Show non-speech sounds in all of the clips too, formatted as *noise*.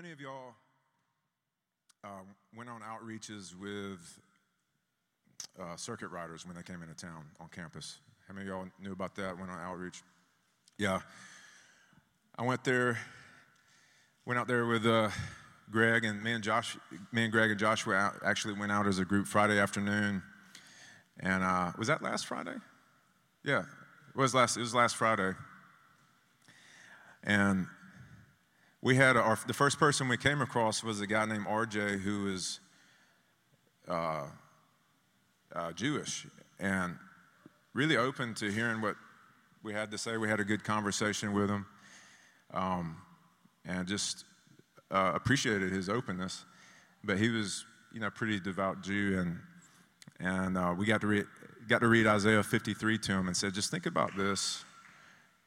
many of y'all uh, went on outreaches with uh, circuit riders when they came into town on campus? How many of y'all knew about that? Went on outreach? Yeah. I went there, went out there with uh, Greg and me and Josh, me and Greg and Joshua actually went out as a group Friday afternoon. And uh, was that last Friday? Yeah, it was last. It was last Friday. And we had our, the first person we came across was a guy named RJ who is uh, uh, Jewish and really open to hearing what we had to say. We had a good conversation with him um, and just uh, appreciated his openness. But he was, you know, pretty devout Jew, and and uh, we got to read got to read Isaiah 53 to him and said, just think about this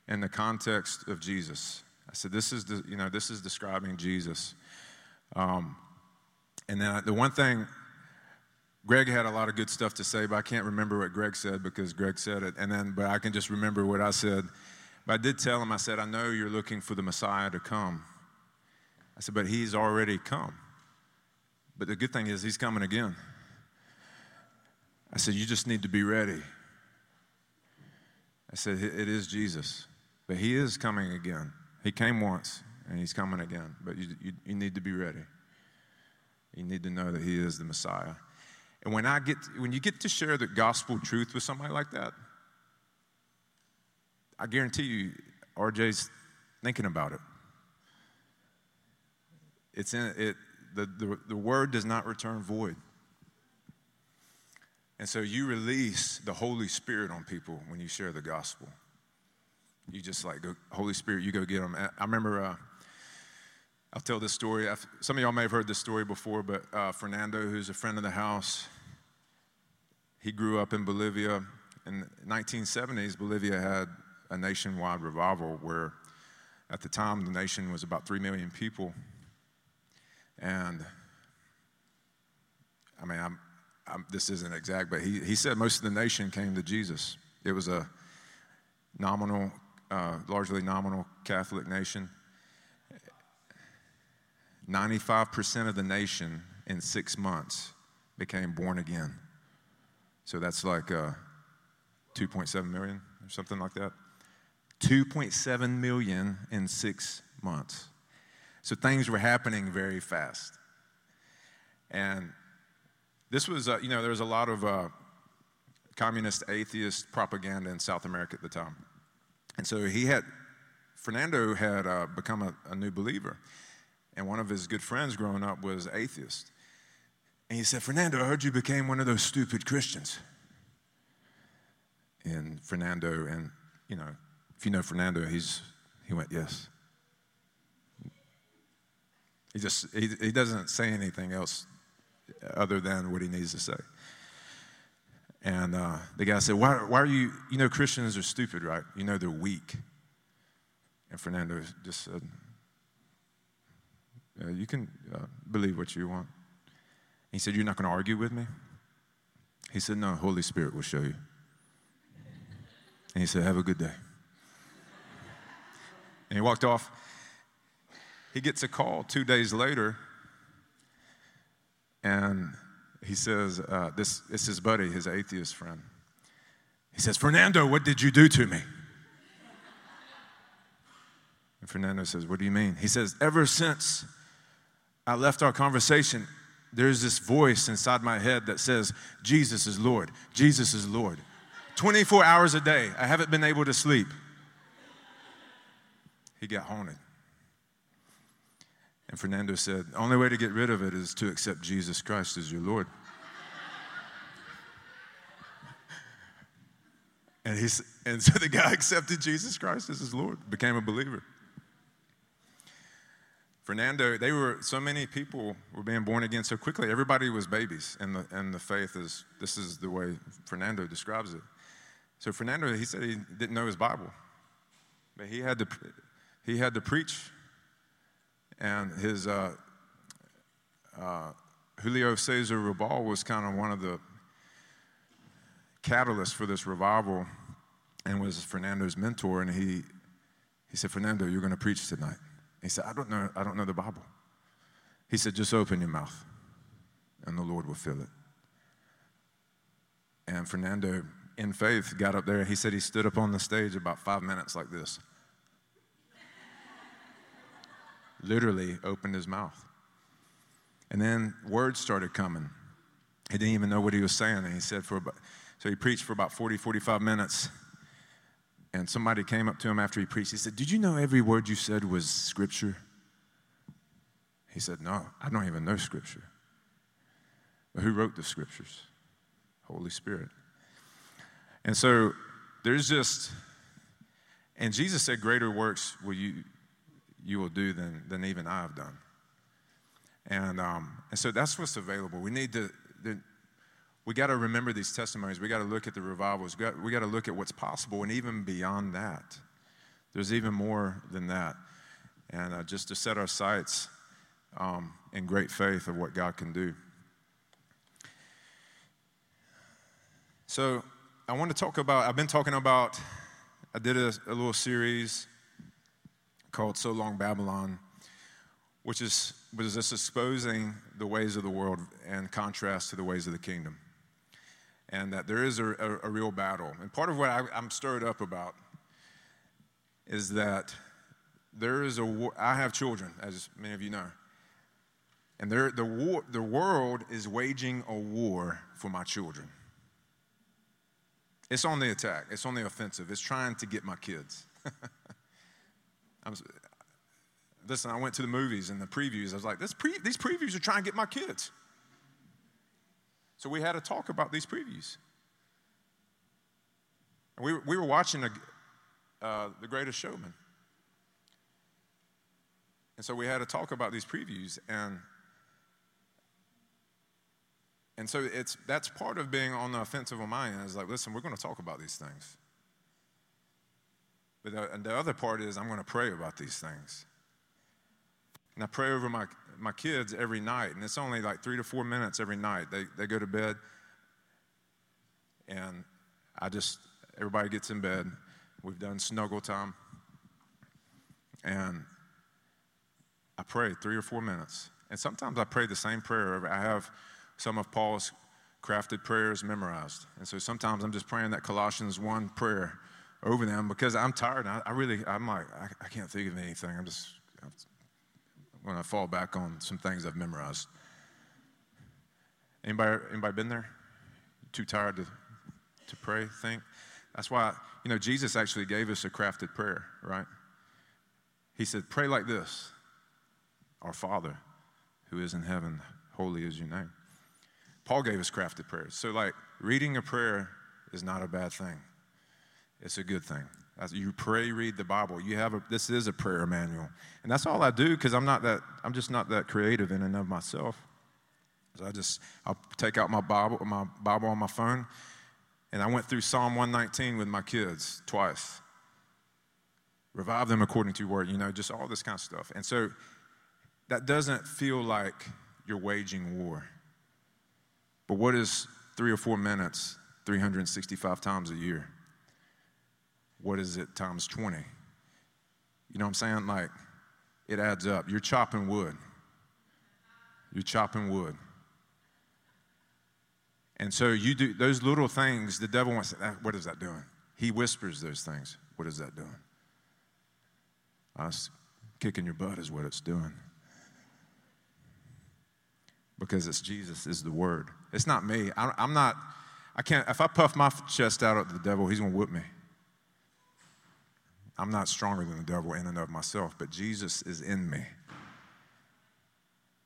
in the context of Jesus. I said, this is, the, you know, this is describing Jesus. Um, and then the one thing, Greg had a lot of good stuff to say, but I can't remember what Greg said because Greg said it. And then, but I can just remember what I said. But I did tell him, I said, I know you're looking for the Messiah to come. I said, but he's already come. But the good thing is, he's coming again. I said, you just need to be ready. I said, it is Jesus, but he is coming again. He came once and he's coming again, but you, you, you, need to be ready. You need to know that he is the Messiah. And when I get when you get to share the gospel truth with somebody like that, I guarantee you RJ's thinking about it. It's in it the, the, the word does not return void. And so you release the Holy Spirit on people when you share the gospel. You just like Holy Spirit, you go get them. I remember, uh, I'll tell this story. I've, some of y'all may have heard this story before, but uh, Fernando, who's a friend of the house, he grew up in Bolivia. In the 1970s, Bolivia had a nationwide revival where at the time the nation was about 3 million people. And I mean, I'm, I'm, this isn't exact, but he, he said most of the nation came to Jesus. It was a nominal uh, largely nominal Catholic nation. 95% of the nation in six months became born again. So that's like uh, 2.7 million or something like that. 2.7 million in six months. So things were happening very fast. And this was, uh, you know, there was a lot of uh, communist atheist propaganda in South America at the time. And so he had, Fernando had uh, become a, a, new believer. And one of his good friends growing up was atheist. And he said, Fernando, I heard you became one of those stupid Christians. And Fernando, and you know, if you know Fernando, he's, he went, yes. He just, he, he doesn't say anything else other than what he needs to say. And uh, the guy said, why, why are you, you know, Christians are stupid, right? You know, they're weak. And Fernando just said, yeah, You can uh, believe what you want. He said, You're not going to argue with me? He said, No, Holy Spirit will show you. And he said, Have a good day. And he walked off. He gets a call two days later, and he says, uh, this is his buddy, his atheist friend. He says, Fernando, what did you do to me? And Fernando says, What do you mean? He says, Ever since I left our conversation, there's this voice inside my head that says, Jesus is Lord. Jesus is Lord. 24 hours a day, I haven't been able to sleep. He got haunted. And Fernando said, The only way to get rid of it is to accept Jesus Christ as your Lord. *laughs* and, he's, and so the guy *laughs* accepted Jesus Christ as his Lord, became a believer. Fernando, they were so many people were being born again so quickly. Everybody was babies, and the and the faith is this is the way Fernando describes it. So Fernando, he said he didn't know his Bible, but he had to he had to preach and his uh, uh, Julio Cesar Ruibal was kind of one of the catalysts for this revival and was Fernando's mentor. And he, he said, Fernando, you're going to preach tonight. he said, I don't know, I don't know the Bible. He said, just open your mouth and the Lord will fill it. And Fernando, in faith, got up there. He said he stood up on the stage about five minutes like this. Literally opened his mouth. And then words started coming. He didn't even know what he was saying. And he said, for about, so he preached for about 40, 45 minutes. And somebody came up to him after he preached. He said, Did you know every word you said was scripture? He said, No, I don't even know scripture. But who wrote the scriptures? Holy Spirit. And so there's just, and Jesus said, Greater works will you, you will do than, than even I have done. And, um, and so that's what's available. We need to, the, we got to remember these testimonies. We got to look at the revivals. We got, we to look at what's possible. And even beyond that, there's even more than that. And uh, just to set our sights um, in great faith of what God can do. So I want to talk about, I've been talking about, I did a, a little series called So Long Babylon, which is was just exposing the ways of the world in contrast to the ways of the kingdom. And that there is a, a, a real battle. And part of what I, I'm stirred up about is that there is a war. I have children, as many of you know. And the, war, the world is waging a war for my children. It's on the attack, it's on the offensive. It's trying to get my kids. *laughs* I'm, listen, I went to the movies and the previews. I was like, pre- these previews are trying to get my kids. So we had a talk about these previews. And we, we were watching a, uh, The Greatest Showman. And so we had a talk about these previews. And, and so it's, that's part of being on the offensive of mind. Is like, listen, we're going to talk about these things. But the, and the other part is, I'm going to pray about these things. And I pray over my, my kids every night, and it's only like three to four minutes every night. They, they go to bed, and I just, everybody gets in bed. We've done snuggle time. And I pray three or four minutes. And sometimes I pray the same prayer. I have some of Paul's crafted prayers memorized. And so sometimes I'm just praying that Colossians 1 prayer over them because I'm tired. I, I really, I'm like, I, I, can't think of anything. I'm just, I'm going to fall back on some things I've memorized. Anybody, anybody been there? Too tired to, to pray, think? That's why, you know, Jesus actually gave us a crafted prayer, right? He said, Pray like this Our Father who is in heaven, holy is your name. Paul gave us crafted prayers. So, like, reading a prayer is not a bad thing, it's a good thing. As you pray, read the Bible. You have a, this is a prayer manual, and that's all I do because I'm not that. I'm just not that creative in and of myself. So I just I'll take out my Bible, my Bible on my phone, and I went through Psalm 119 with my kids twice. Revive them according to your word. You know, just all this kind of stuff. And so that doesn't feel like you're waging war. But what is three or four minutes, 365 times a year? What is it times 20? You know what I'm saying? Like, it adds up. You're chopping wood. You're chopping wood. And so you do those little things, the devil wants, to say, what is that doing? He whispers those things. What is that doing? Us kicking your butt is what it's doing. Because it's Jesus is the word. It's not me. I'm not, I can't, if I puff my chest out at the devil, he's going to whip me. I'm not stronger than the devil in and of myself, but Jesus is in me.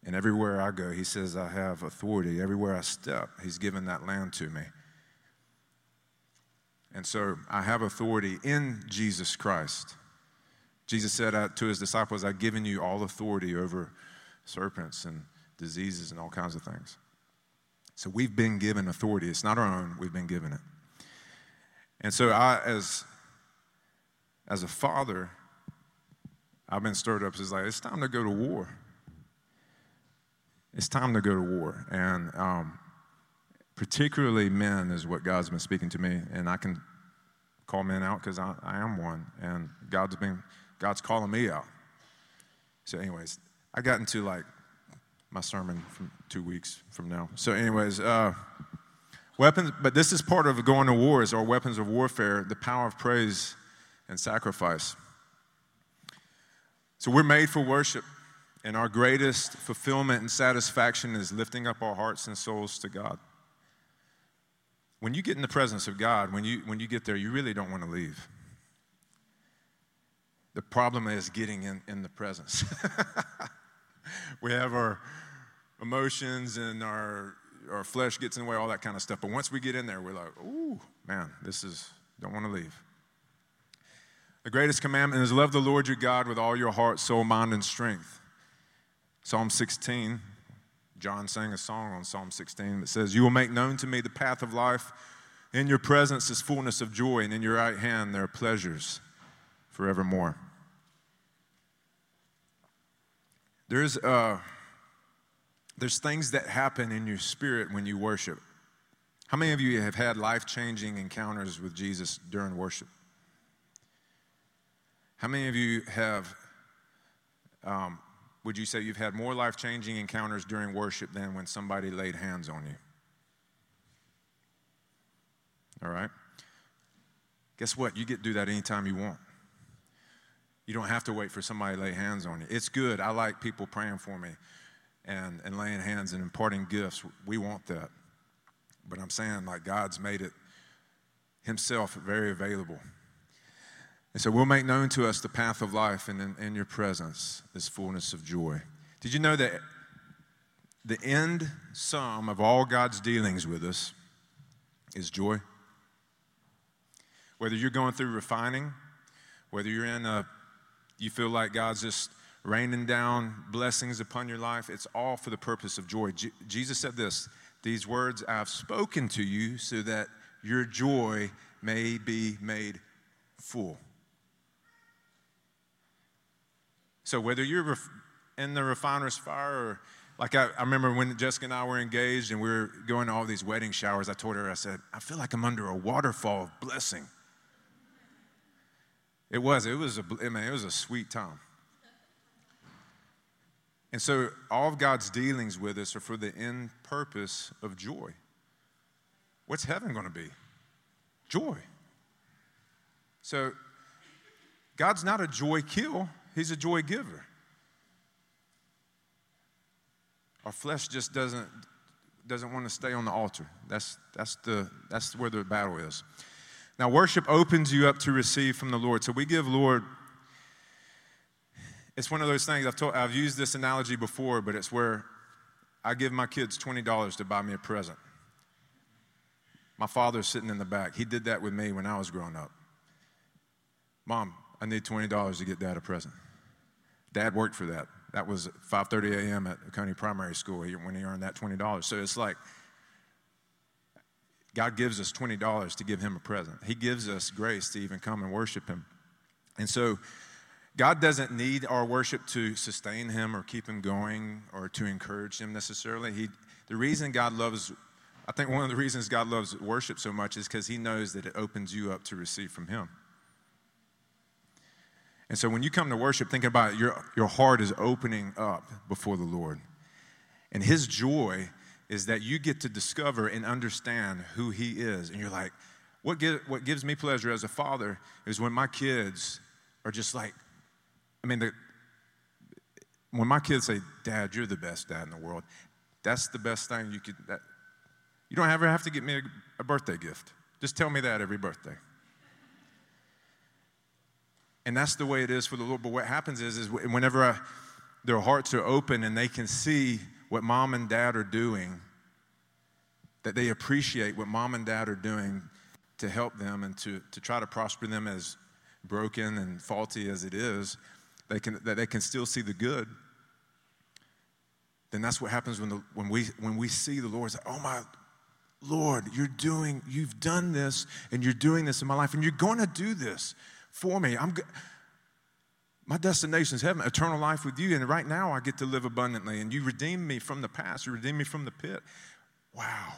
And everywhere I go, he says, I have authority. Everywhere I step, he's given that land to me. And so I have authority in Jesus Christ. Jesus said to his disciples, I've given you all authority over serpents and diseases and all kinds of things. So we've been given authority. It's not our own, we've been given it. And so I, as as a father, I've been stirred up. It's like, it's time to go to war. It's time to go to war. And um, particularly men is what God's been speaking to me. And I can call men out because I, I am one. And God's been, God's calling me out. So, anyways, I got into like my sermon from two weeks from now. So, anyways, uh, weapons, but this is part of going to war is our weapons of warfare, the power of praise and sacrifice. So, we're made for worship, and our greatest fulfillment and satisfaction is lifting up our hearts and souls to God. When you get in the presence of God, when you, when you get there, you really don't want to leave. The problem is getting in, in the presence. *laughs* we have our emotions and our, our flesh gets in the way, all that kind of stuff. But once we get in there, we're like, ooh, man, this is, don't want to leave. The greatest commandment is love the Lord your God with all your heart, soul, mind, and strength. Psalm 16, John sang a song on Psalm 16 that says, You will make known to me the path of life. In your presence is fullness of joy, and in your right hand there are pleasures forevermore. There's, uh, there's things that happen in your spirit when you worship. How many of you have had life changing encounters with Jesus during worship? How many of you have, um, would you say you've had more life changing encounters during worship than when somebody laid hands on you? All right? Guess what? You get to do that anytime you want. You don't have to wait for somebody to lay hands on you. It's good. I like people praying for me and, and laying hands and imparting gifts. We want that. But I'm saying, like, God's made it Himself very available. And so we'll make known to us the path of life, and in, in your presence is fullness of joy. Did you know that the end sum of all God's dealings with us is joy? Whether you're going through refining, whether you're in a you feel like God's just raining down blessings upon your life, it's all for the purpose of joy. Jesus said this These words I've spoken to you so that your joy may be made full. So, whether you're in the refiner's fire or like I, I, remember when Jessica and I were engaged and we were going to all these wedding showers, I told her, I said, I feel like I'm under a waterfall of blessing. It was. It was a. I mean, it was a sweet time. And so, all of God's dealings with us are for the end purpose of joy. What's heaven going to be? Joy. So, God's not a joy kill, He's a joy giver. Our flesh just doesn't, doesn't want to stay on the altar. That's, that's, the, that's where the battle is. Now, worship opens you up to receive from the Lord. So we give Lord, it's one of those things, I've, told, I've used this analogy before, but it's where I give my kids $20 to buy me a present. My father's sitting in the back. He did that with me when I was growing up. Mom, I need $20 to get dad a present. Dad worked for that. That was 5:30 a.m. at Coney Primary School when he earned that $20. So it's like God gives us $20 to give him a present. He gives us grace to even come and worship him. And so God doesn't need our worship to sustain him or keep him going or to encourage him necessarily. He, the reason God loves, I think one of the reasons God loves worship so much is because he knows that it opens you up to receive from him. And so when you come to worship, think about it, your, your heart is opening up before the Lord. And his joy is that you get to discover and understand who He is. And you're like, what, give, what gives me pleasure as a father is when my kids are just like, I mean, the, when my kids say, Dad, you're the best dad in the world, that's the best thing you could, that, you don't ever have to get me a, a birthday gift. Just tell me that every birthday. And that's the way it is for the Lord. But what happens is, is whenever I, their hearts are open and they can see what mom and dad are doing, that they appreciate what mom and dad are doing to help them and to, to try to prosper them as broken and faulty as it is, they can, that they can still see the good, then that's what happens when, the, when, we, when we see the Lord say, oh my Lord, you're doing, you've done this and you're doing this in my life and you're going to do this for me. I'm my destination is heaven, eternal life with you. And right now I get to live abundantly. And you redeemed me from the past, you redeemed me from the pit. Wow.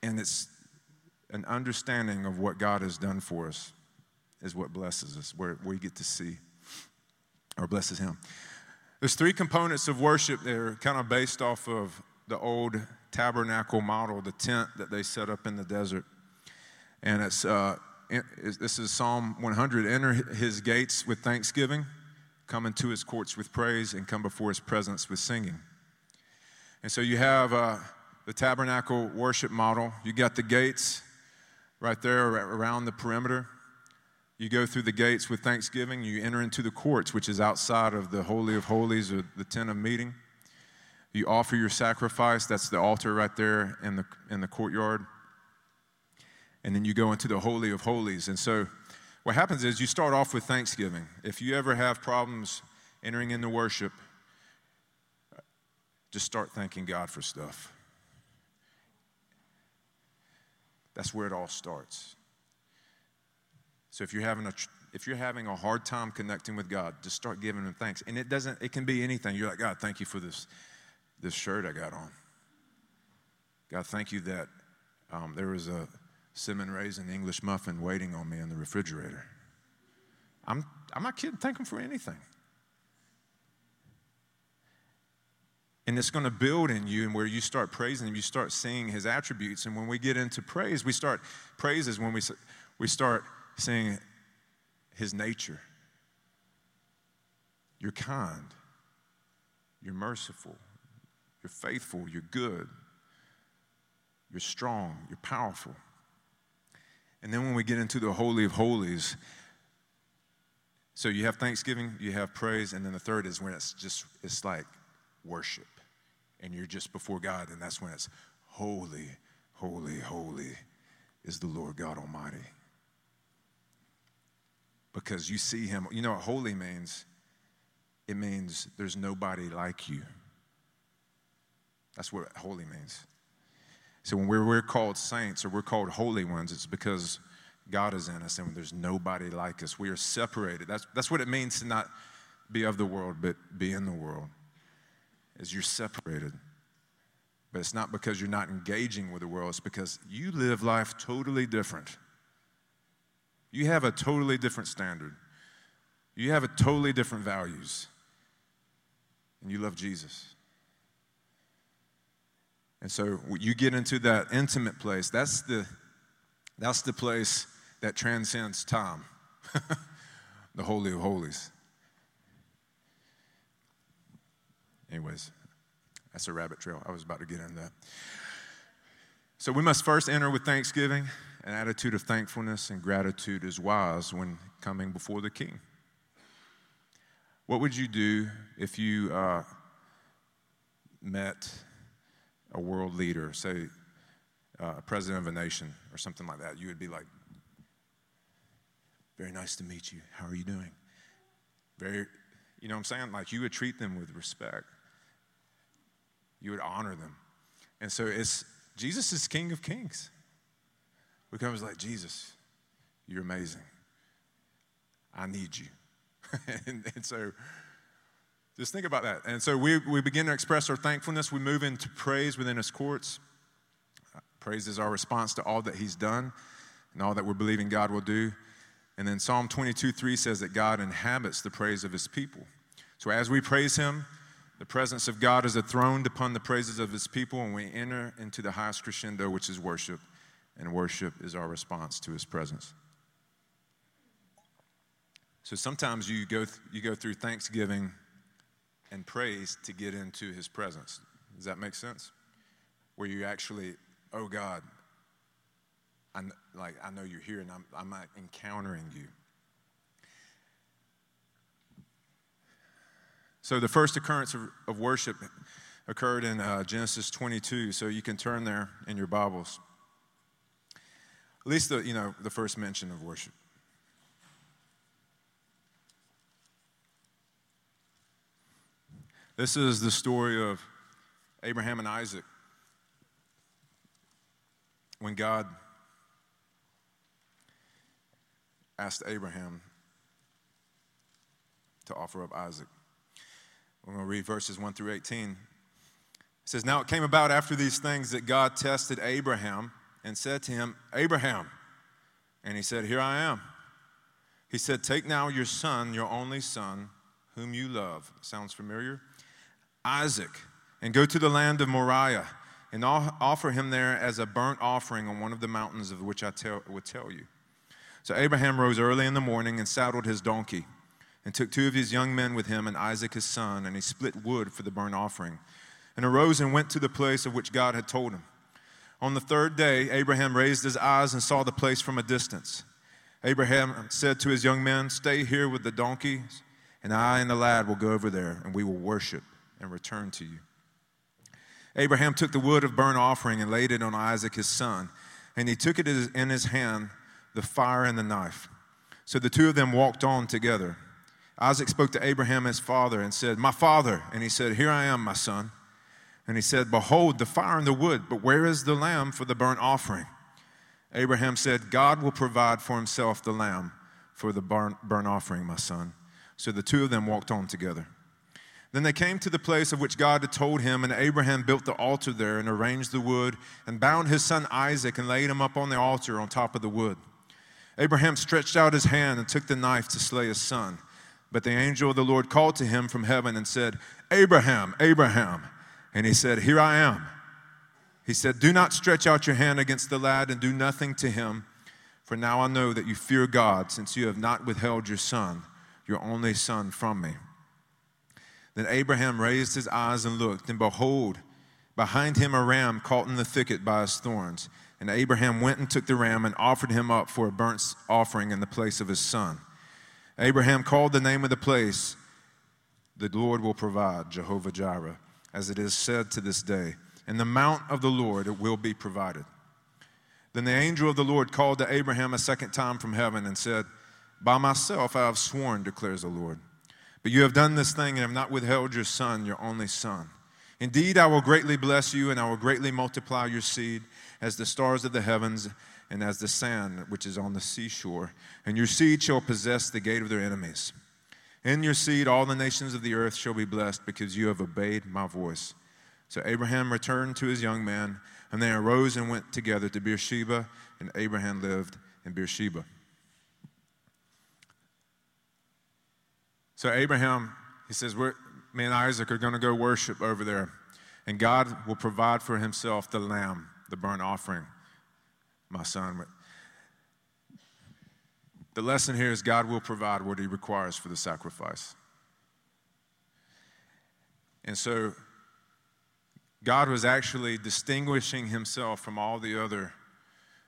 And it's an understanding of what God has done for us is what blesses us, where we get to see or blesses Him. There's three components of worship that are kind of based off of the old tabernacle model, the tent that they set up in the desert. And it's, uh, this is Psalm 100 Enter his gates with thanksgiving, come into his courts with praise, and come before his presence with singing. And so you have uh, the tabernacle worship model. You got the gates right there around the perimeter. You go through the gates with thanksgiving. You enter into the courts, which is outside of the Holy of Holies or the tent of meeting. You offer your sacrifice. That's the altar right there in the, in the courtyard. And then you go into the Holy of Holies. And so what happens is you start off with thanksgiving. If you ever have problems entering into worship, just start thanking God for stuff. That's where it all starts. So if you're having a if you're having a hard time connecting with God, just start giving him thanks. And it doesn't it can be anything. You're like, God, thank you for this this shirt I got on. God, thank you that um, there was a cinnamon raisin English muffin waiting on me in the refrigerator. I'm I'm not kidding. Thank him for anything. And it's going to build in you, and where you start praising Him, you start seeing His attributes. And when we get into praise, we start praises when we we start seeing his nature. You're kind, you're merciful, you're faithful, you're good, you're strong, you're powerful. And then when we get into the Holy of Holies, so you have thanksgiving, you have praise, and then the third is when it's just, it's like worship. And you're just before God, and that's when it's holy, holy, holy is the Lord God Almighty because you see him. You know what holy means? It means there's nobody like you. That's what holy means. So when we're, we're called saints or we're called holy ones, it's because God is in us and there's nobody like us. We are separated. That's, that's what it means to not be of the world, but be in the world, is you're separated. But it's not because you're not engaging with the world, it's because you live life totally different you have a totally different standard. You have a totally different values. And you love Jesus. And so you get into that intimate place. That's the, that's the place that transcends time, *laughs* the Holy of Holies. Anyways, that's a rabbit trail. I was about to get into that. So we must first enter with thanksgiving. An attitude of thankfulness and gratitude is wise when coming before the king. What would you do if you uh, met a world leader, say uh, a president of a nation or something like that? You would be like, very nice to meet you. How are you doing? Very, you know what I'm saying? Like you would treat them with respect. You would honor them. And so it's Jesus is King of Kings. We come like, Jesus, you're amazing. I need you. *laughs* and, and, so just think about that. And so we, we begin to express our thankfulness. We move into praise within his courts. Praise is our response to all that he's done and all that we're believing God will do. And then Psalm 22 3 says that God inhabits the praise of his people. So as we praise him, the presence of God is enthroned upon the praises of his people, and we enter into the highest crescendo, which is worship and worship is our response to his presence. So sometimes you go, th- you go through thanksgiving and praise to get into his presence. Does that make sense? Where you actually, oh God, I, like, I know you're here and I'm, I'm encountering you. So the first occurrence of, of worship occurred in uh, Genesis 22. So you can turn there in your Bibles. At least the, you know, the first mention of worship. This is the story of Abraham and Isaac. When God asked Abraham to offer up Isaac. We're going to read verses 1 through 18. It says, Now it came about after these things that God tested Abraham and said to him, Abraham. And he said, Here I am. He said, Take now your son, your only son, whom you love. Sounds familiar? Isaac, and go to the land of Moriah and offer him there as a burnt offering on one of the mountains of which I tell, would tell you. So Abraham rose early in the morning and saddled his donkey and took two of his young men with him and Isaac his son, and he split wood for the burnt offering and arose and went to the place of which God had told him. On the third day, Abraham raised his eyes and saw the place from a distance. Abraham said to his young men, Stay here with the donkeys, and I and the lad will go over there, and we will worship and return to you. Abraham took the wood of burnt offering and laid it on Isaac his son, and he took it in his hand, the fire and the knife. So the two of them walked on together. Isaac spoke to Abraham his father and said, My father. And he said, Here I am, my son. And he said, Behold, the fire and the wood, but where is the lamb for the burnt offering? Abraham said, God will provide for himself the lamb for the burnt, offering, my son. So the two of them walked on together. Then they came to the place of which God had told him, and Abraham built the altar there and arranged the wood and bound his son Isaac and laid him up on the altar on top of the wood. Abraham stretched out his hand and took the knife to slay his son. But the angel of the Lord called to him from heaven and said, Abraham, Abraham. And he said, Here I am. He said, Do not stretch out your hand against the lad and do nothing to him, for now I know that you fear God, since you have not withheld your son, your only son, from me. Then Abraham raised his eyes and looked, and behold, behind him a ram caught in the thicket by his thorns. And Abraham went and took the ram and offered him up for a burnt offering in the place of his son. Abraham called the name of the place, The Lord will provide, Jehovah Jireh, as it is said to this day. In the mount of the Lord it will be provided. Then the angel of the Lord called to Abraham a second time from heaven and said, By myself I have sworn, declares the Lord but you have done this thing and have not withheld your son, your only son. Indeed, I will greatly bless you, and I will greatly multiply your seed as the stars of the heavens and as the sand which is on the seashore. And your seed shall possess the gate of their enemies. In your seed, all the nations of the earth shall be blessed because you have obeyed my voice. So Abraham returned to his young man, and they arose and went together to Beersheba, and Abraham lived in Beersheba. So Abraham, he says, We're, me and Isaac are going to go worship over there. And God will provide for himself the lamb, the burnt offering, my son. The lesson here is God will provide what he requires for the sacrifice. And so God was actually distinguishing himself from all the other,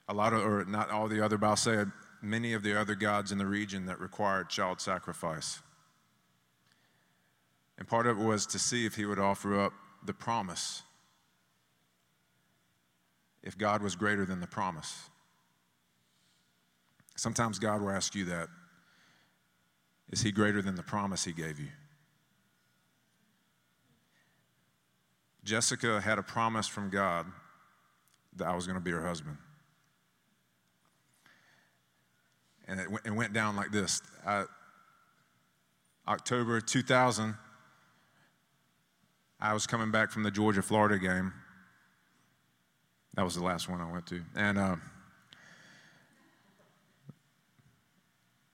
a lot of, or not all the other, but I'll say many of the other gods in the region that required child sacrifice. And part of it was to see if he would offer up the promise, if God was greater than the promise. Sometimes God will ask you that Is he greater than the promise he gave you? Jessica had a promise from God that I was going to be her husband. And it, it went down like this I, October 2000, I was coming back from the Georgia Florida game. That was the last one I went to. And uh,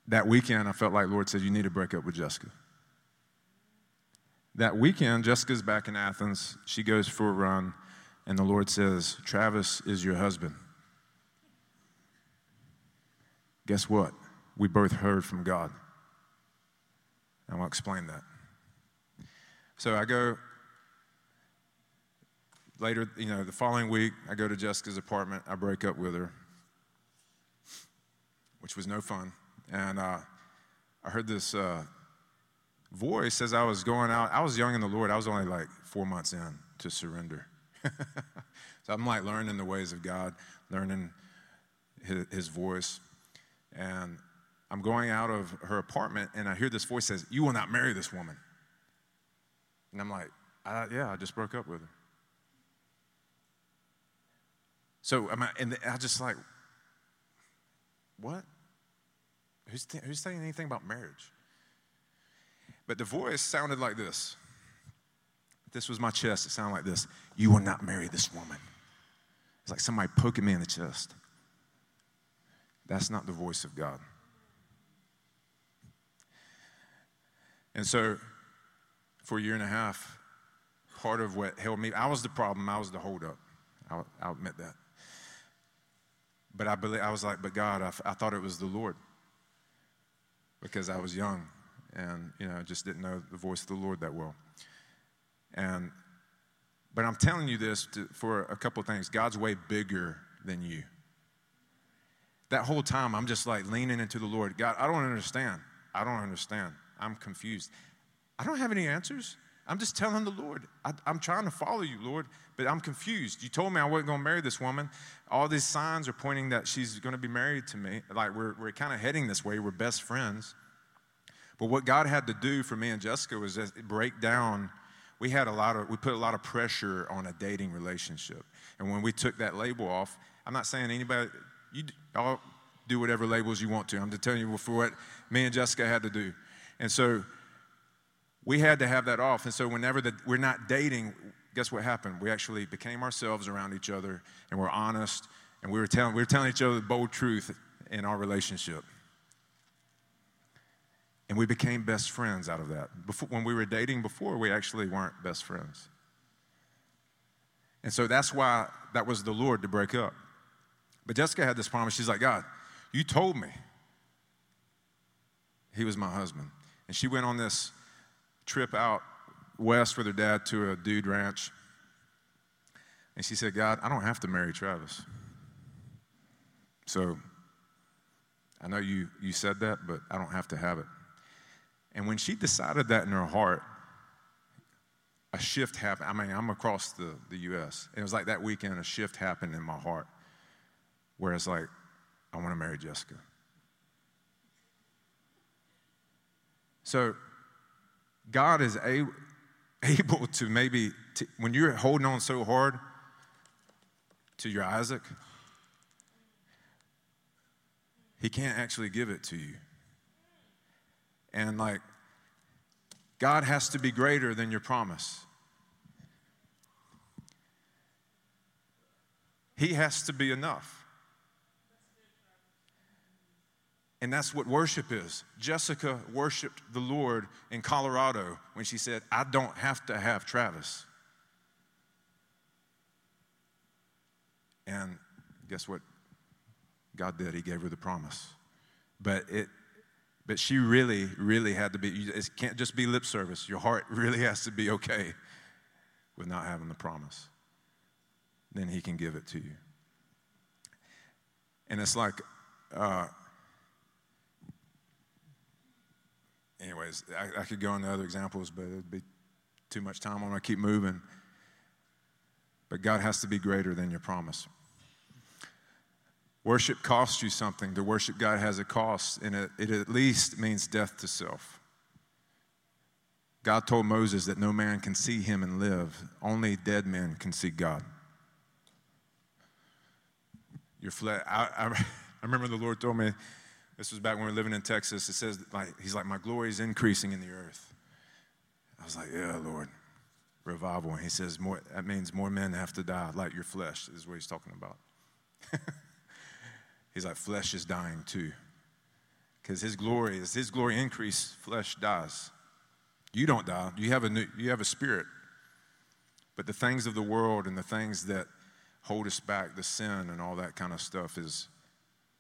that weekend, I felt like Lord said, You need to break up with Jessica. That weekend, Jessica's back in Athens. She goes for a run, and the Lord says, Travis is your husband. Guess what? We both heard from God. And I'll explain that. So I go later, you know, the following week, I go to Jessica's apartment. I break up with her, which was no fun. And uh, I heard this uh, voice as I was going out. I was young in the Lord. I was only like four months in to surrender. *laughs* so I'm like learning the ways of God, learning his, his voice. And I'm going out of her apartment, and I hear this voice says, "You will not marry this woman." And I'm like, "Yeah, I just broke up with her." So, am I, and I just like, what? Who's, th- who's saying anything about marriage? But the voice sounded like this. this was my chest. It sounded like this You will not marry this woman. It's like somebody poking me in the chest. That's not the voice of God. And so, for a year and a half, part of what held me, I was the problem, I was the holdup. I'll, I'll admit that. But I believe, I was like, but God, I, I thought it was the Lord because I was young and, you know, just didn't know the voice of the Lord that well. And, but I'm telling you this to, for a couple of things. God's way bigger than you. That whole time, I'm just like leaning into the Lord. God, I don't understand. I don't understand. I'm confused. I don't have any answers. I'm just telling the Lord, I, am trying to follow you, Lord, but I'm confused. You told me I wasn't going to marry this woman. All these signs are pointing that she's going to be married to me. Like we're, we're kind of heading this way. We're best friends. But what God had to do for me and Jessica was just break down. We had a lot of, we put a lot of pressure on a dating relationship. And when we took that label off, I'm not saying anybody, you all do whatever labels you want to. I'm just telling you for what me and Jessica had to do. And so we had to have that off. And so whenever the, we're not dating, guess what happened? We actually became ourselves around each other and we're honest and we were telling, we were telling each other the bold truth in our relationship. And we became best friends out of that. Before, when we were dating before, we actually weren't best friends. And so that's why that was the Lord to break up. But Jessica had this promise. She's like, God, you told me he was my husband. And she went on this trip out west with her dad to a dude ranch. And she said, God, I don't have to marry Travis. So I know you, you said that, but I don't have to have it. And when she decided that in her heart, a shift happened. I mean, I'm across the, the U.S. It was like that weekend, a shift happened in my heart where it's like, I want to marry Jessica. So God is able, able to maybe, to, when you're holding on so hard to your Isaac, He can't actually give it to you. And like, God has to be greater than your promise. He has to be enough. And that's what worship is. Jessica worshiped the Lord in Colorado when she said, I don't have to have Travis. And guess what God did? He gave her the promise. But it but she really, really had to be, it can't just be lip service. Your heart *laughs* really has to be okay with not having the promise. Then he can give it to you. And it's like, uh, anyways, I, I, could go into other examples, but it'd be too much time. I'm going to keep moving. But God has to be greater than your promise. Worship costs you something. To worship God has a cost, and it, it at least means death to self. God told Moses that no man can see him and live, only dead men can see God. Your flesh, I, I, *laughs* I remember the Lord told me this was back when we were living in Texas. It says, like, He's like, My glory is increasing in the earth. I was like, Yeah, Lord. Revival. And He says, more, That means more men have to die, like your flesh, is what He's talking about. *laughs* he's like, Flesh is dying too. Because His glory, as His glory increase, flesh dies. You don't die. You have a new, you have a spirit. But the things of the world and the things that hold us back, the sin and all that kind of stuff is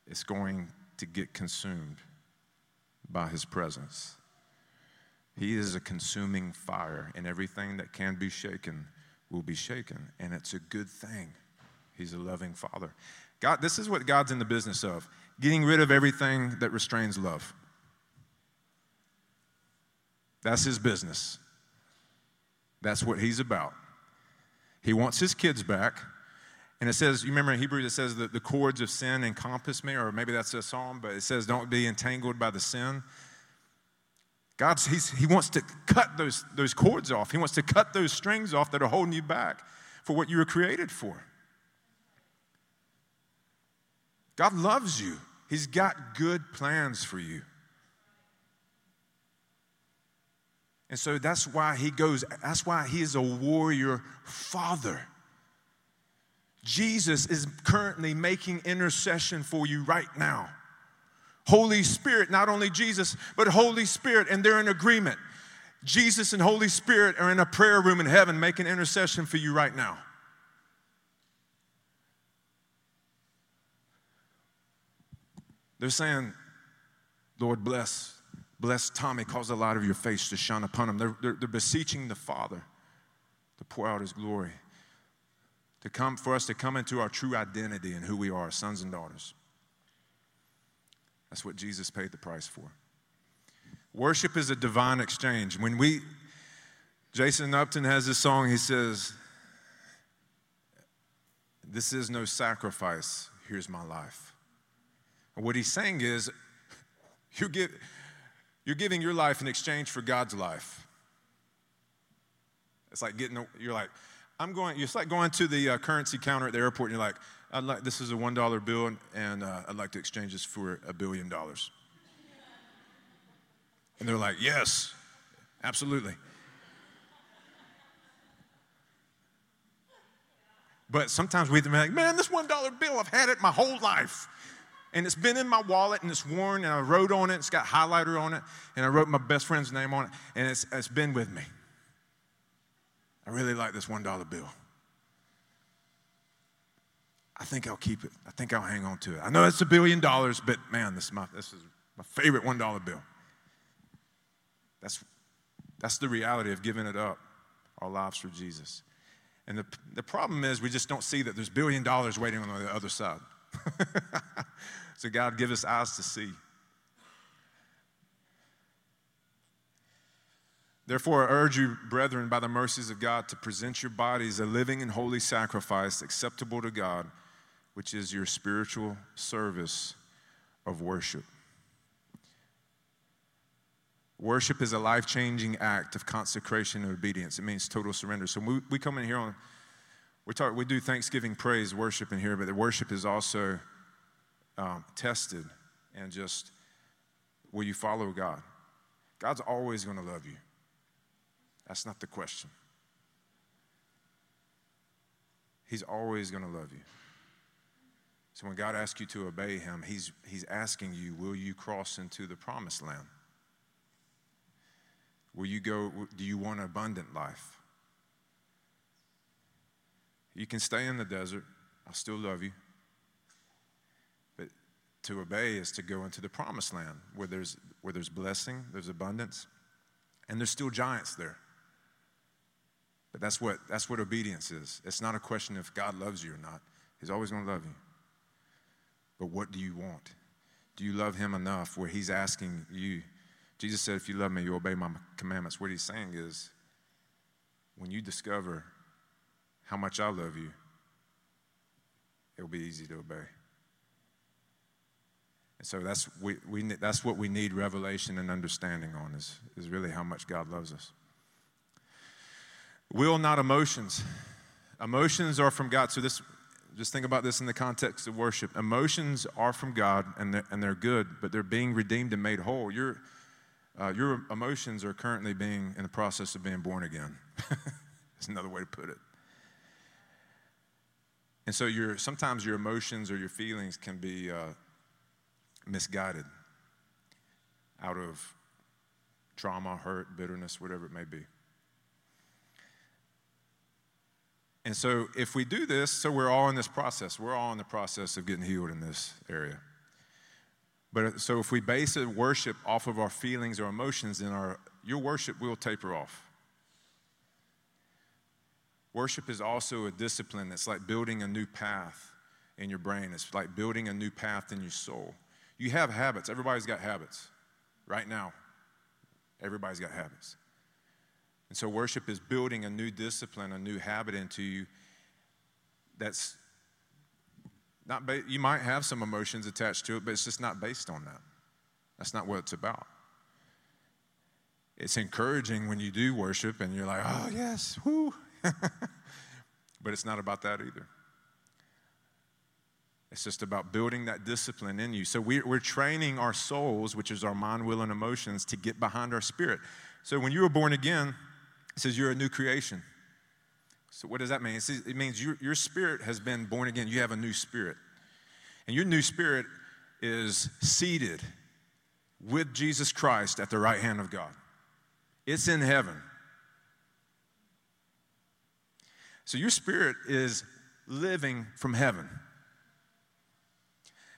it's going to get consumed by his presence. He is a consuming fire, and everything that can be shaken will be shaken, and it's a good thing. He's a loving father. God, this is what God's in the business of getting rid of everything that restrains love. That's his business. That's what he's about. He wants his kids back. And it says, you remember in Hebrews, it says that the cords of sin encompass me, or maybe that's a psalm, but it says, don't be entangled by the sin. God, He wants to cut those, those cords off. He wants to cut those strings off that are holding you back for what you were created for. God loves you, He's got good plans for you. And so that's why He goes, that's why He is a warrior father. Jesus is currently making intercession for you right now. Holy Spirit, not only Jesus, but Holy Spirit, and they're in agreement. Jesus and Holy Spirit are in a prayer room in heaven making intercession for you right now. They're saying, Lord, bless, bless Tommy, cause the light of your face to shine upon him. They're, they're, they're beseeching the Father to pour out his glory, to come for us to come into our true identity and who we are, sons and daughters. That's what Jesus paid the price for. Worship is a divine exchange. When we, Jason Upton has this song, he says, This is no sacrifice, here's my life. And what he's saying is, *laughs* you're, give, you're giving your life in exchange for God's life. It's like getting, you're like, I'm going, it's like going to the uh, currency counter at the airport and you're like, I'd like, this is a $1 bill and, and uh, I'd like to exchange this for a billion dollars. And they're like, Yes, absolutely. But sometimes we think, like, man, this $1 bill, I've had it my whole life. And it's been in my wallet and it's worn and I wrote on it, it's got highlighter on it, and I wrote my best friend's name on it, and it's, it's been with me. I really like this $1 bill. I think I'll keep it. I think I'll hang on to it. I know it's a billion dollars, but man, this is my, this is my favorite $1 bill. That's, that's the reality of giving it up, our lives for Jesus. And the, the problem is we just don't see that there's billion dollars waiting on the other side. *laughs* so God, give us eyes to see. Therefore, I urge you, brethren, by the mercies of God, to present your bodies a living and holy sacrifice acceptable to God, which is your spiritual service of worship. Worship is a life changing act of consecration and obedience. It means total surrender. So we, we come in here on, we, talk, we do Thanksgiving praise worship in here, but the worship is also um, tested and just will you follow God? God's always going to love you. That's not the question. He's always going to love you. So when God asks you to obey Him, He's, he's asking you, will you cross into the promised land? Will you go, do you want an abundant life? You can stay in the desert. I'll still love you. But to obey is to go into the promised land where there's, where there's blessing, there's abundance, and there's still giants there. But that's what, that's what obedience is. It's not a question if God loves you or not. He's always going to love you. But what do you want? Do you love Him enough where He's asking you Jesus said, If you love me, you obey my commandments. What he's saying is, when you discover how much I love you, it'll be easy to obey. And so that's, we, we, that's what we need revelation and understanding on, is, is really how much God loves us. Will, not emotions. Emotions are from God. So this, just think about this in the context of worship. Emotions are from God and they're, and they're good, but they're being redeemed and made whole. You're, uh, your emotions are currently being in the process of being born again. *laughs* That's another way to put it. And so your, sometimes your emotions or your feelings can be uh, misguided out of trauma, hurt, bitterness, whatever it may be. And so if we do this, so we're all in this process, we're all in the process of getting healed in this area. But uh, so if we base worship off of our feelings or emotions, then our, your worship will taper off. Worship is also a discipline It's like building a new path in your brain. It's like building a new path in your soul. You have habits. Everybody's got habits. Right now, everybody's got habits. And so worship is building a new discipline, a new habit into you that's not ba- you might have some emotions attached to it, but it's just not based on that. That's not what it's about. It's encouraging when you do worship and you're like, oh, yes, whoo. *laughs* but it's not about that either. It's just about building that discipline in you. So we're, we're training our souls, which is our mind, will, and emotions, to get behind our spirit. So when you were born again, it says you're a new creation. So, what does that mean? It means your, your spirit has been born again. You have a new spirit. And your new spirit is seated with Jesus Christ at the right hand of God. it's in heaven. So your spirit is living from heaven.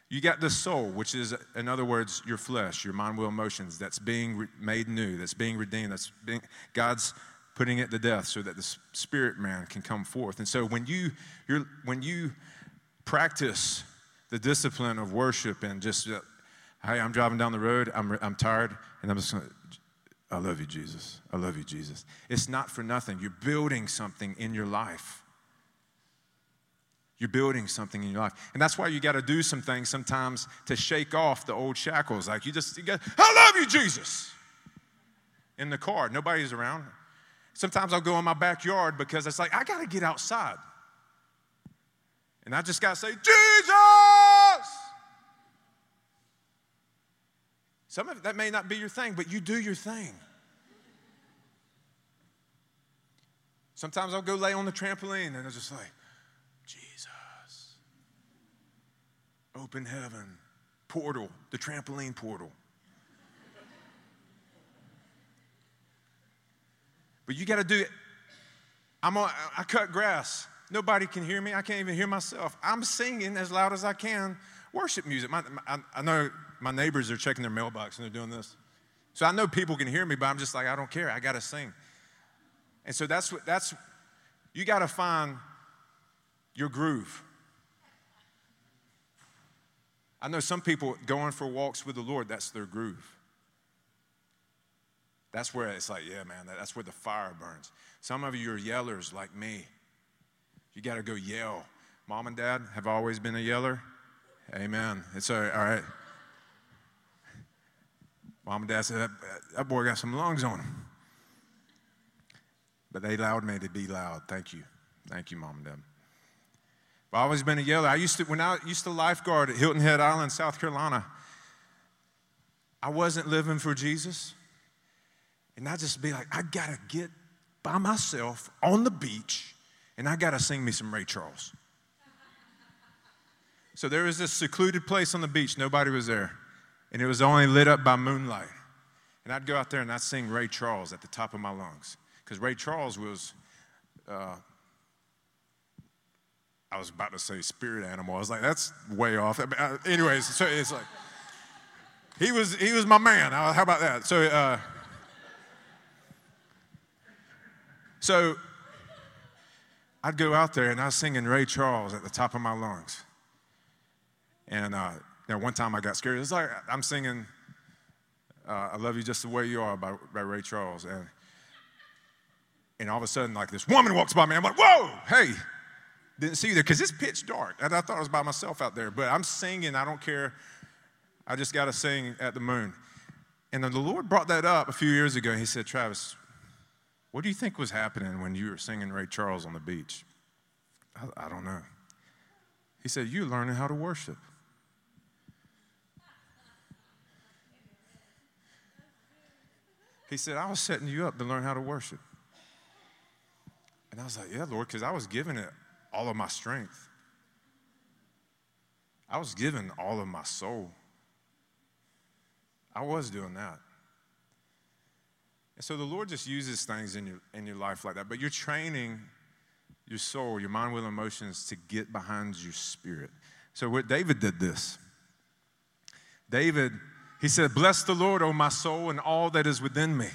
You got the soul, which is, in other words, your flesh, your mind, will, emotions, that's being re- made new, that's being redeemed, that's being, God's putting it to death so that the spirit man can come forth. And so when you, you're, when you practice the discipline of worship and just, uh, hey, I'm driving down the road, I'm, I'm tired, and I'm just going to, I love you, Jesus. I love you, Jesus. It's not for nothing. You're building something in your life. You're building something in your life. And that's why you got to do some things sometimes to shake off the old shackles. Like you just, you got, I love you, Jesus. In the car, nobody's around. Sometimes I'll go in my backyard because it's like, I got to get outside. And I just got to say, Jesus! Some of that may not be your thing, but you do your thing. Sometimes I'll go lay on the trampoline and it's just like, Jesus. Open heaven, portal, the trampoline portal. But you got to do it. I'm on, I cut grass. Nobody can hear me. I can't even hear myself. I'm singing as loud as I can worship music. My, my, I know my neighbors are checking their mailbox and they're doing this. So I know people can hear me, but I'm just like, I don't care. I got to sing. And so that's what, that's, you got to find your groove. I know some people going for walks with the Lord, that's their groove. That's where it's like, yeah, man, that's where the fire burns. Some of you are yellers like me. You got to go yell. Mom and dad have always been a yeller. Amen. It's all right. All right. Mom and dad said, that, that boy got some lungs on him. But they allowed me to be loud. Thank you. Thank you, mom and dad. I've always been a yeller. I used to, when I used to lifeguard at Hilton Head Island, South Carolina, I wasn't living for Jesus. And I'd just be like, I gotta get by myself on the beach and I gotta sing me some Ray Charles. so there was this secluded place on the beach, nobody was there, and it was only lit up by moonlight. And I'd go out there and I'd sing Ray Charles at the top of my lungs because Ray Charles was uh, I was about to say spirit animal. I was like, that's way off. Anyways, so it's like, he was, he was my man. How about that? So, uh, so I'd go out there and I was singing Ray Charles at the top of my lungs. And uh, know, one time I got scared. It's like I'm singing uh, "I Love You Just the Way You Are" by, by Ray Charles, and and all of a sudden, like this woman walks by me. I'm like, "Whoa, hey!" Didn't see you there because it's pitch dark. And I thought I was by myself out there, but I'm singing. I don't care. I just got to sing at the moon. And the Lord brought that up a few years ago. He said, Travis, what do you think was happening when you were singing Ray Charles on the beach? I, I don't know. He said, You're learning how to worship. He said, I was setting you up to learn how to worship. And I was like, Yeah, Lord, because I was giving it all of my strength. I was giving all of my soul. I was doing that. And so the Lord just uses things in your, in your life like that. But you're training your soul, your mind, will, emotions to get behind your spirit. So what David did this. David, he said, Bless the Lord, O my soul, and all that is within me.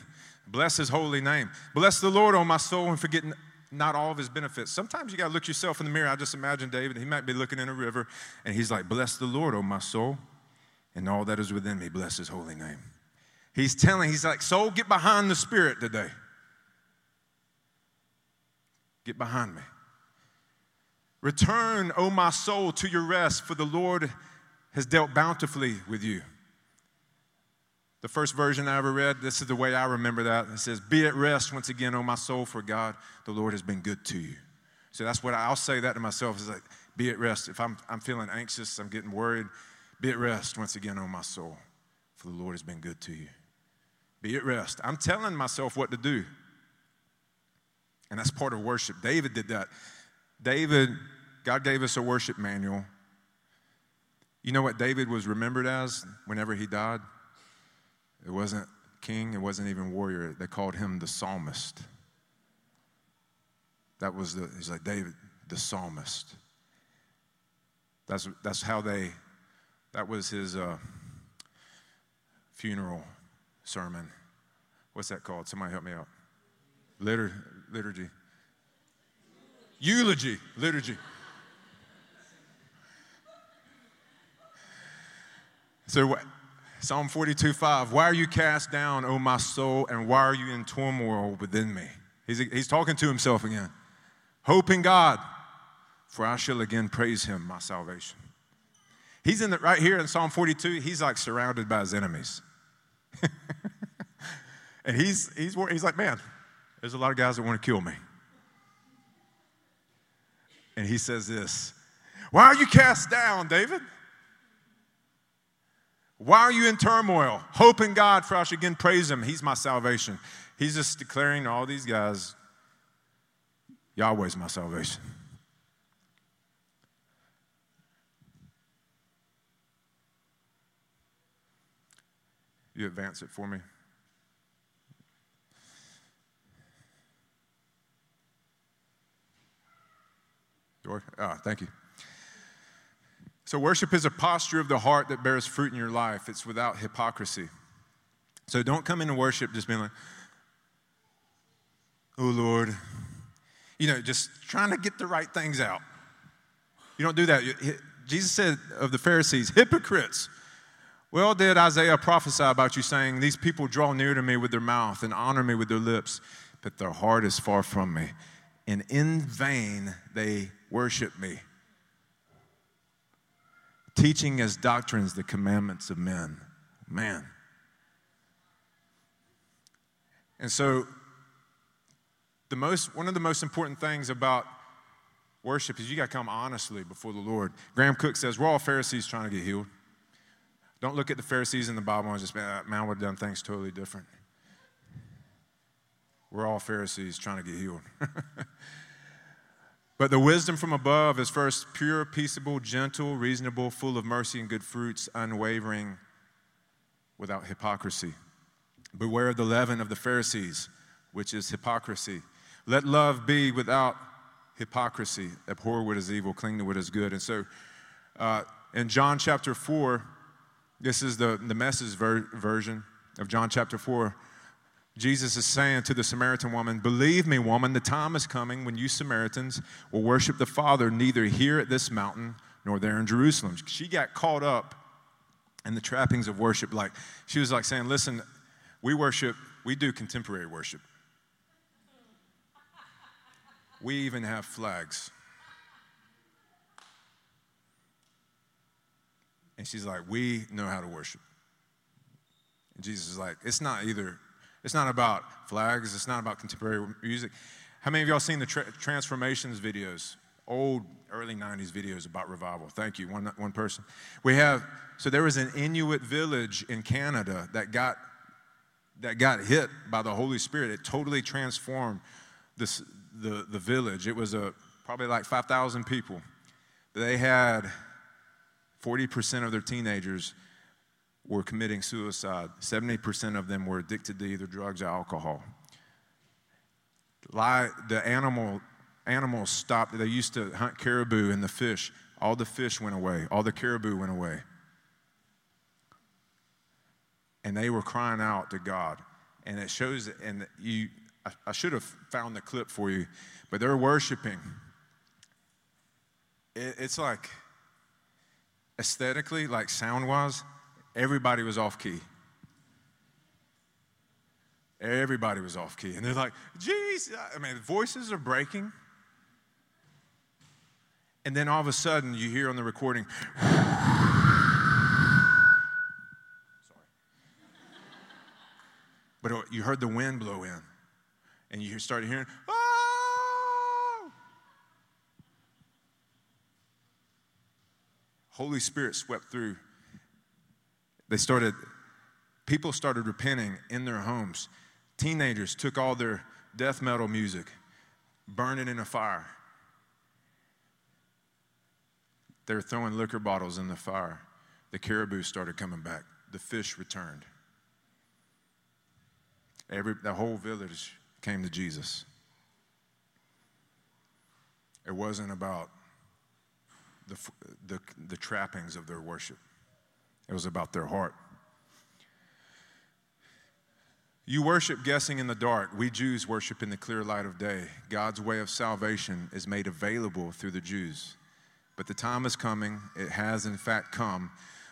Bless his holy name. Bless the Lord, O my soul, and forget not all of his benefits. Sometimes you got to look yourself in the mirror. I just imagine David, he might be looking in a river and he's like, Bless the Lord, O my soul, and all that is within me. Bless his holy name. He's telling, he's like, Soul, get behind the Spirit today. Get behind me. Return, O my soul, to your rest, for the Lord has dealt bountifully with you. The first version I ever read, this is the way I remember that. It says, Be at rest once again, O my soul, for God, the Lord has been good to you. So that's what I, I'll say that to myself is like, Be at rest. If I'm, I'm feeling anxious, I'm getting worried, be at rest once again, O my soul, for the Lord has been good to you. Be at rest. I'm telling myself what to do. And that's part of worship. David did that. David, God gave us a worship manual. You know what David was remembered as whenever he died? It wasn't king, it wasn't even warrior. They called him the psalmist. That was the, he's like, David, the psalmist. That's, that's how they, that was his uh, funeral sermon. What's that called? Somebody help me out. Litur- liturgy. Eulogy. Liturgy. So, Psalm 42 5, why are you cast down, O my soul, and why are you in turmoil within me? He's, he's talking to himself again. Hope in God, for I shall again praise him, my salvation. He's in the, right here in Psalm 42, he's like surrounded by his enemies. And he's, he's, he's like, man, there's a lot of guys that want to kill me. And he says this Why are you cast down, David? Why are you in turmoil? Hope in God, for I shall again praise Him. He's my salvation. He's just declaring to all these guys, Yahweh's my salvation. You advance it for me. Ah, thank you. So, worship is a posture of the heart that bears fruit in your life. It's without hypocrisy. So, don't come into worship just being like, oh Lord, you know, just trying to get the right things out. You don't do that. Jesus said of the Pharisees, hypocrites. Well, did Isaiah prophesy about you, saying, These people draw near to me with their mouth and honor me with their lips, but their heart is far from me. And in vain they worship me teaching as doctrines the commandments of men. Man. And so, the most, one of the most important things about worship is you got to come honestly before the Lord. Graham Cooke says, We're all Pharisees trying to get healed. Don't look at the Pharisees in the Bible and just, ah, man, I would have done things totally different. We're all Pharisees trying to get healed. *laughs* But the wisdom from above is first pure, peaceable, gentle, reasonable, full of mercy and good fruits, unwavering, without hypocrisy. Beware of the leaven of the Pharisees, which is hypocrisy. Let love be without hypocrisy. Abhor what is evil, cling to what is good. And so uh, in John chapter 4, this is the, the message ver- version of John chapter 4. Jesus is saying to the Samaritan woman, Believe me, woman, the time is coming when you Samaritans will worship the Father neither here at this mountain nor there in Jerusalem. She got caught up in the trappings of worship. Like, she was like saying, Listen, we worship, we do contemporary worship. We even have flags. And she's like, We know how to worship. And Jesus is like, It's not either it's not about flags, it's not about contemporary music. How many of y'all seen the tra- transformations videos? Old, early 90s videos about revival. Thank you, one, one person. We have, so there was an Inuit village in Canada that got, that got hit by the Holy Spirit. It totally transformed this, the, the village. It was a, probably like 5,000 people. They had 40% of their teenagers were committing suicide. 70% of them were addicted to either drugs or alcohol. The animal, animals stopped. They used to hunt caribou and the fish. All the fish went away. All the caribou went away. And they were crying out to God. And it shows, and you, I, I should have found the clip for you, but they're worshiping. It, it's like, aesthetically, like sound wise, everybody was off key. Everybody was off key. And they're like, geez, I mean, voices are breaking. And then all of a sudden, you hear on the recording, *sighs* sorry. But you heard the wind blow in. And you started hearing, oh! Holy Spirit swept through they started, people started repenting in their homes. Teenagers took all their death metal music, burned it in a fire. They were throwing liquor bottles in the fire. The caribou started coming back. The fish returned. Every, the whole village came to Jesus. It wasn't about the, the, the trappings of their worship, it was about their heart. You worship guessing in the dark. We Jews worship in the clear light of day. God's way of salvation is made available through the Jews. But the time is coming, it has in fact come,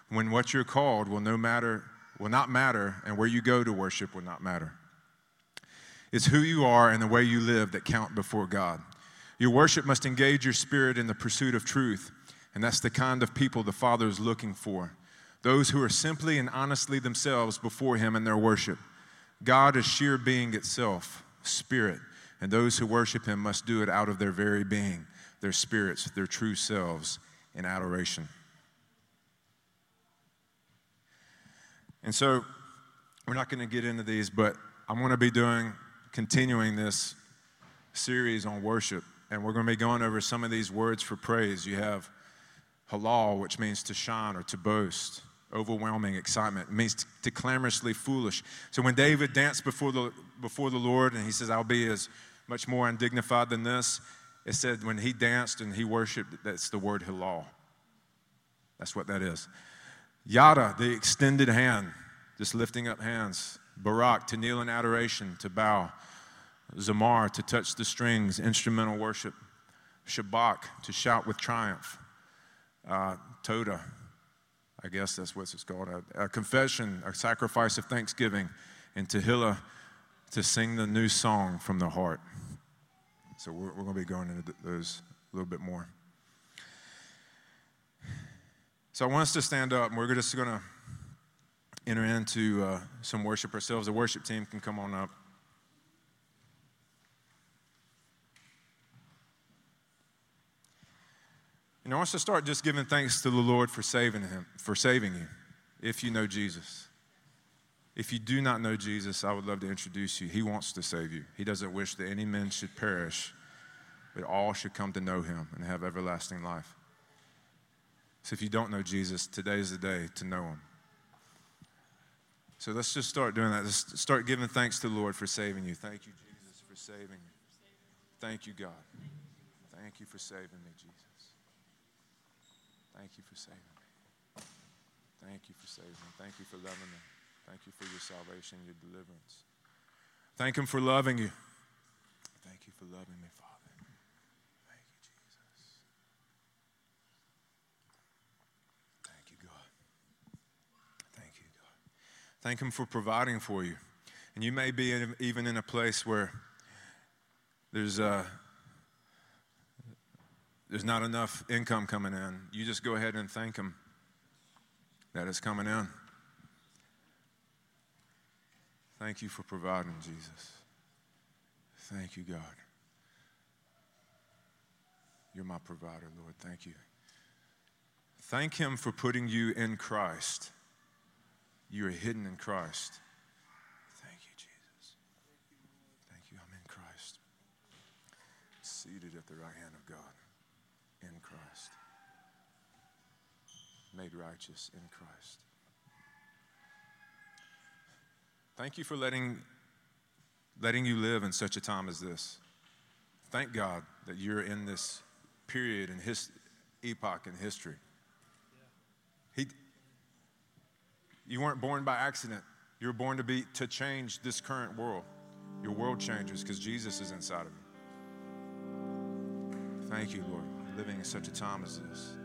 when what you're called will no matter will not matter and where you go to worship will not matter. It's who you are and the way you live that count before God. Your worship must engage your spirit in the pursuit of truth, and that's the kind of people the Father is looking for. Those who are simply and honestly themselves before Him in their worship. God is sheer being itself, spirit, and those who worship him must do it out of their very being, their spirits, their true selves in adoration. And so, we're not going to get into these, but I'm going to be doing, continuing this series on worship, and we're going to be going over some of these words for praise. You have halal, which means to shine or to boast overwhelming excitement. It means to clamorously foolish. So when David danced before the, before the Lord and he says, I'll be as much more undignified than this, it said when he danced and he worshiped, that's the word halal. That's what that is. Yada, the extended hand, just lifting up hands. Barak, to kneel in adoration, to bow. Zamar, to touch the strings, instrumental worship. Shabak, to shout with triumph. Uh, Toda, I guess that's what it's called, a, a confession, a sacrifice of thanksgiving, and Tehillah to sing the new song from the heart. So we're, we're going to be going into those a little bit more. So I want us to stand up, and we're just going to enter into uh, some worship ourselves. The worship team can come on up. And I want us to start just giving thanks to the Lord for saving him, for saving you, if you know Jesus. If you do not know Jesus, I would love to introduce you. He wants to save you. He doesn't wish that any men should perish, but all should come to know him and have everlasting life. So if you don't know Jesus, today is the day to know him. So let's just start doing that. Let's start giving thanks to the Lord for saving you. Thank you, Jesus, for saving me. Thank you, God. Thank you for saving me, Jesus. Thank you for saving me. Thank you for saving me. Thank you for loving me. Thank you for your salvation, your deliverance. Thank Him for loving you. Thank you for loving me, Father. Thank you, Jesus. Thank you, God. Thank you, God. Thank Him for providing for you. And you may be in, even in a place where there's a uh, there's not enough income coming in, you just go ahead and thank Him that it's coming in. Thank you for providing, Jesus. Thank you, God. You're my provider, Lord. Thank you. Thank Him for putting you in Christ. You are hidden in Christ. Thank you, Jesus. Thank you. I'm in Christ, seated at the right hand of God in Christ, made righteous in Christ. Thank you for letting, letting you live in such a time as this. Thank God that you're in this period in his epoch in history. He, you weren't born by accident. You were born to be to change this current world. Your world changes because Jesus is inside of you. Thank you, Lord living in such a time as this.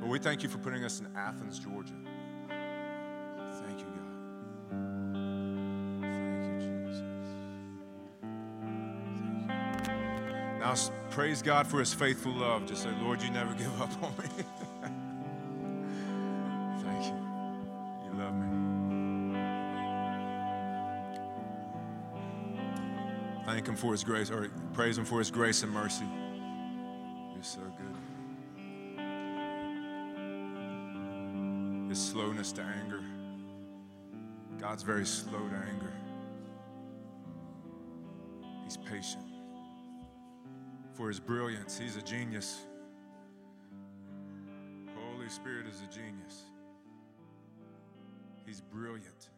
But we thank you for putting us in Athens, Georgia. Thank you, God. Thank you, Jesus. Thank you. Now, praise God for his faithful love. Just say, Lord, you never give up on me. *laughs* Thank you. You love me. Thank him for his grace, or praise him for his grace and mercy so good. His slowness to anger. God's very slow to anger. He's patient. For his brilliance, he's a genius. Holy Spirit is a genius. He's brilliant.